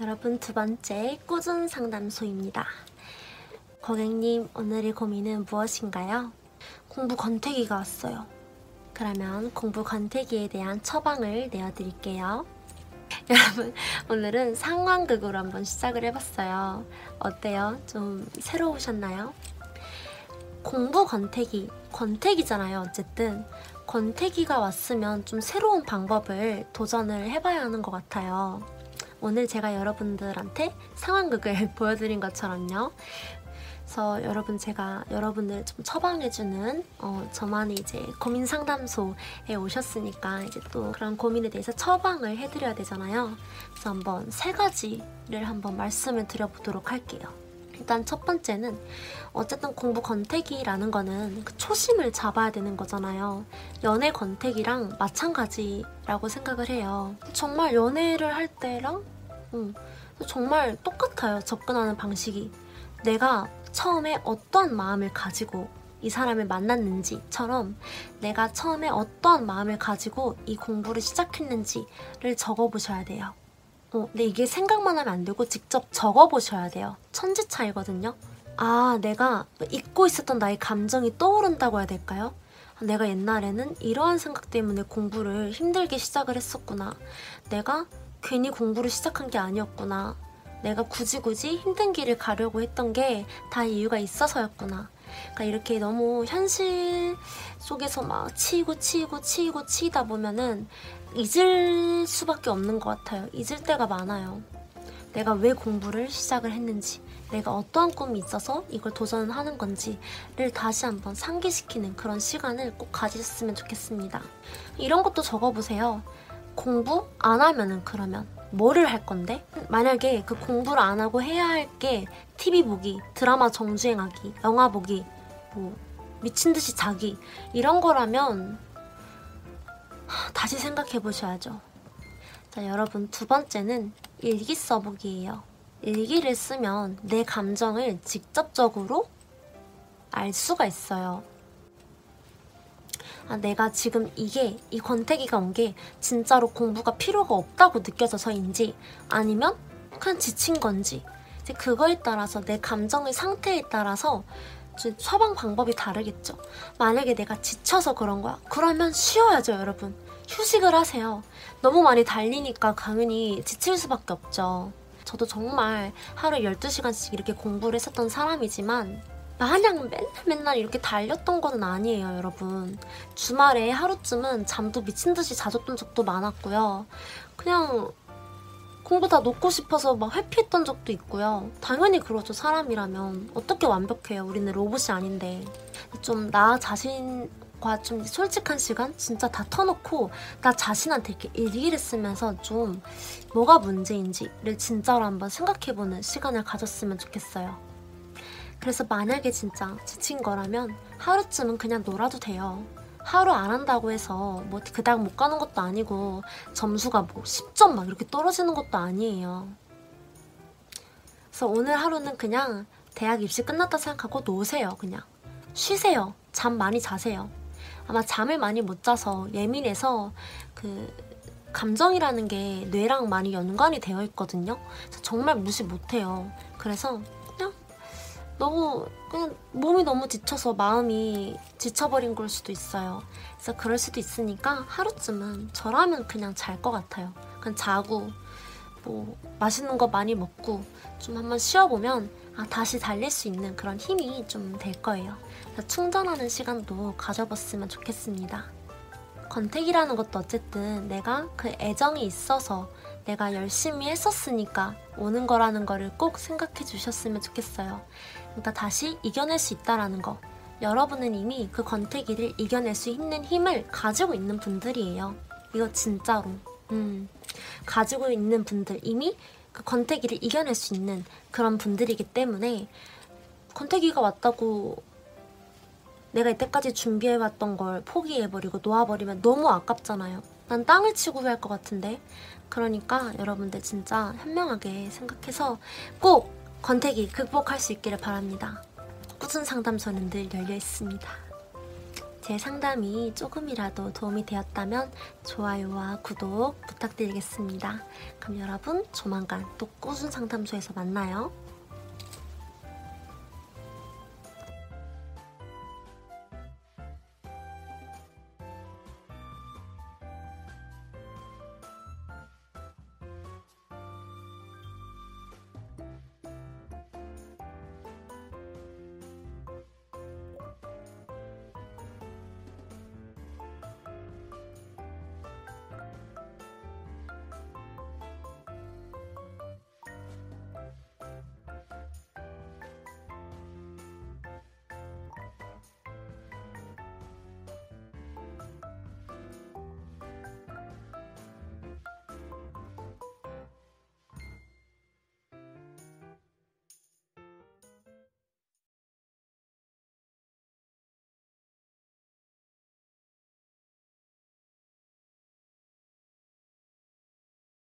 여러분 두 번째 꾸준 상담소입니다. 고객님 오늘의 고민은 무엇인가요? 공부 권태기가 왔어요. 그러면 공부 권태기에 대한 처방을 내어드릴게요. 여러분 오늘은 상황극으로 한번 시작을 해봤어요. 어때요? 좀 새로우셨나요? 공부 권태기, 권태기잖아요. 어쨌든 권태기가 왔으면 좀 새로운 방법을 도전을 해봐야 하는 것 같아요. 오늘 제가 여러분들한테 상황극을 보여드린 것처럼요. 그래서 여러분 제가 여러분을 좀 처방해주는 어, 저만의 이제 고민 상담소에 오셨으니까 이제 또 그런 고민에 대해서 처방을 해드려야 되잖아요. 그래서 한번 세 가지를 한번 말씀을 드려보도록 할게요. 일단 첫 번째는 어쨌든 공부 권태기라는 거는 그 초심을 잡아야 되는 거잖아요. 연애 권태기랑 마찬가지라고 생각을 해요. 정말 연애를 할 때랑 음, 정말 똑같아요. 접근하는 방식이. 내가 처음에 어떤 마음을 가지고 이 사람을 만났는지처럼 내가 처음에 어떤 마음을 가지고 이 공부를 시작했는지를 적어보셔야 돼요. 어, 근데 이게 생각만 하면 안 되고 직접 적어보셔야 돼요. 천지 차이거든요. 아, 내가 잊고 있었던 나의 감정이 떠오른다고 해야 될까요? 아, 내가 옛날에는 이러한 생각 때문에 공부를 힘들게 시작을 했었구나. 내가 괜히 공부를 시작한 게 아니었구나. 내가 굳이 굳이 힘든 길을 가려고 했던 게 다 이유가 있어서였구나. 그러니까 이렇게 너무 현실 속에서 막 치이고 치이고 치이고 치이다 보면은 잊을 수밖에 없는 것 같아요. 잊을 때가 많아요. 내가 왜 공부를 시작을 했는지, 내가 어떠한 꿈이 있어서 이걸 도전하는 건지를 다시 한번 상기시키는 그런 시간을 꼭 가지셨으면 좋겠습니다. 이런 것도 적어보세요. 공부 안 하면은 그러면 뭐를 할 건데? 만약에 그 공부를 안 하고 해야 할 게 TV 보기, 드라마 정주행하기, 영화 보기, 뭐 미친 듯이 자기 이런 거라면 다시 생각해 보셔야죠. 자, 여러분 두 번째는 일기 써보기예요. 일기를 쓰면 내 감정을 직접적으로 알 수가 있어요. 아, 내가 지금 이게 이 권태기가 온 게 진짜로 공부가 필요가 없다고 느껴져서인지 아니면 그냥 지친 건지 이제 그거에 따라서 내 감정의 상태에 따라서 처방 방법이 다르겠죠. 만약에 내가 지쳐서 그런 거야. 그러면 쉬어야죠, 여러분. 휴식을 하세요. 너무 많이 달리니까 당연히 지칠 수밖에 없죠. 저도 정말 하루에 12시간씩 이렇게 공부를 했었던 사람이지만 마냥 맨날 맨날 이렇게 달렸던 거는 아니에요, 여러분. 주말에 하루쯤은 잠도 미친 듯이 자줬던 적도 많았고요. 그냥 공부 다 놓고 싶어서 막 회피했던 적도 있고요. 당연히 그러죠, 사람이라면. 어떻게 완벽해요, 우리는 로봇이 아닌데. 좀 나 자신과 좀 솔직한 시간 진짜 다 터놓고 나 자신한테 이렇게 일기를 쓰면서 좀 뭐가 문제인지를 진짜로 한번 생각해보는 시간을 가졌으면 좋겠어요. 그래서 만약에 진짜 지친 거라면 하루쯤은 그냥 놀아도 돼요. 하루 안 한다고 해서 뭐 그닥 못 가는 것도 아니고 점수가 뭐 10점 막 이렇게 떨어지는 것도 아니에요. 그래서 오늘 하루는 그냥 대학 입시 끝났다 생각하고 노세요, 그냥. 쉬세요. 잠 많이 자세요. 아마 잠을 많이 못 자서 예민해서 그 감정이라는 게 뇌랑 많이 연관이 되어 있거든요. 정말 무시 못해요. 그래서 너무 그냥 몸이 너무 지쳐서 마음이 지쳐버린 걸 수도 있어요. 그래서 그럴 수도 있으니까 하루쯤은 저라면 그냥 잘 것 같아요. 그냥 자고 뭐 맛있는 거 많이 먹고 좀 한번 쉬어보면 아, 다시 달릴 수 있는 그런 힘이 좀 될 거예요. 충전하는 시간도 가져봤으면 좋겠습니다. 권태기라는 것도 어쨌든 내가 그 애정이 있어서 내가 열심히 했었으니까 오는 거라는 거를 꼭 생각해 주셨으면 좋겠어요. 그러니까 다시 이겨낼 수 있다라는 거. 여러분은 이미 그 권태기를 이겨낼 수 있는 힘을 가지고 있는 분들이에요. 이거 진짜로. 음. 가지고 있는 분들, 이미 그 권태기를 이겨낼 수 있는 그런 분들이기 때문에 권태기가 왔다고 내가 이때까지 준비해왔던 걸 포기해버리고 놓아버리면 너무 아깝잖아요. 난 땅을 치고 후회할 것 같은데. 그러니까 여러분들 진짜 현명하게 생각해서 꼭 권태기 극복할 수 있기를 바랍니다. 꾸준 상담소는 늘 열려 있습니다. 제 상담이 조금이라도 도움이 되었다면 좋아요와 구독 부탁드리겠습니다. 그럼 여러분 조만간 또 꾸준 상담소에서 만나요.